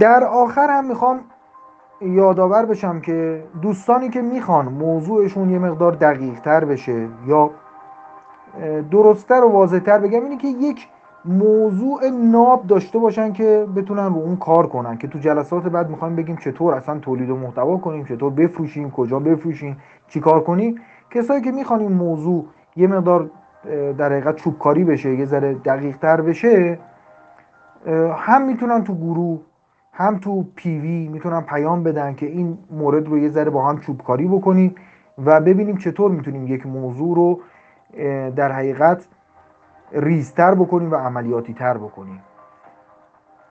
در آخر هم می‌خوام یادآور بشم که دوستانی که می‌خوان موضوعشون یه مقدار دقیق تر بشه یا درستتر و واضحتر بگم اینه که یک موضوع ناب داشته باشن که بتونن رو اون کار کنن که تو جلسات بعد می‌خوایم بگیم چطور اصلا تولید و محتوا کنیم چطور بفروشیم کجا بفروشیم چی کار کنیم. کسایی که می‌خوان این موضوع یه مقدار در حقیقت چوبکاری بشه یه ذره دقیق تر بشه هم می‌تونن تو گروه هم تو پیوی می‌تونن پیام بدن که این مورد رو یه ذره با هم چوبکاری بکنیم و ببینیم چطور می‌تونیم یک موضوع رو در حقیقت ریزتر بکنیم و عملیاتی تر بکنیم.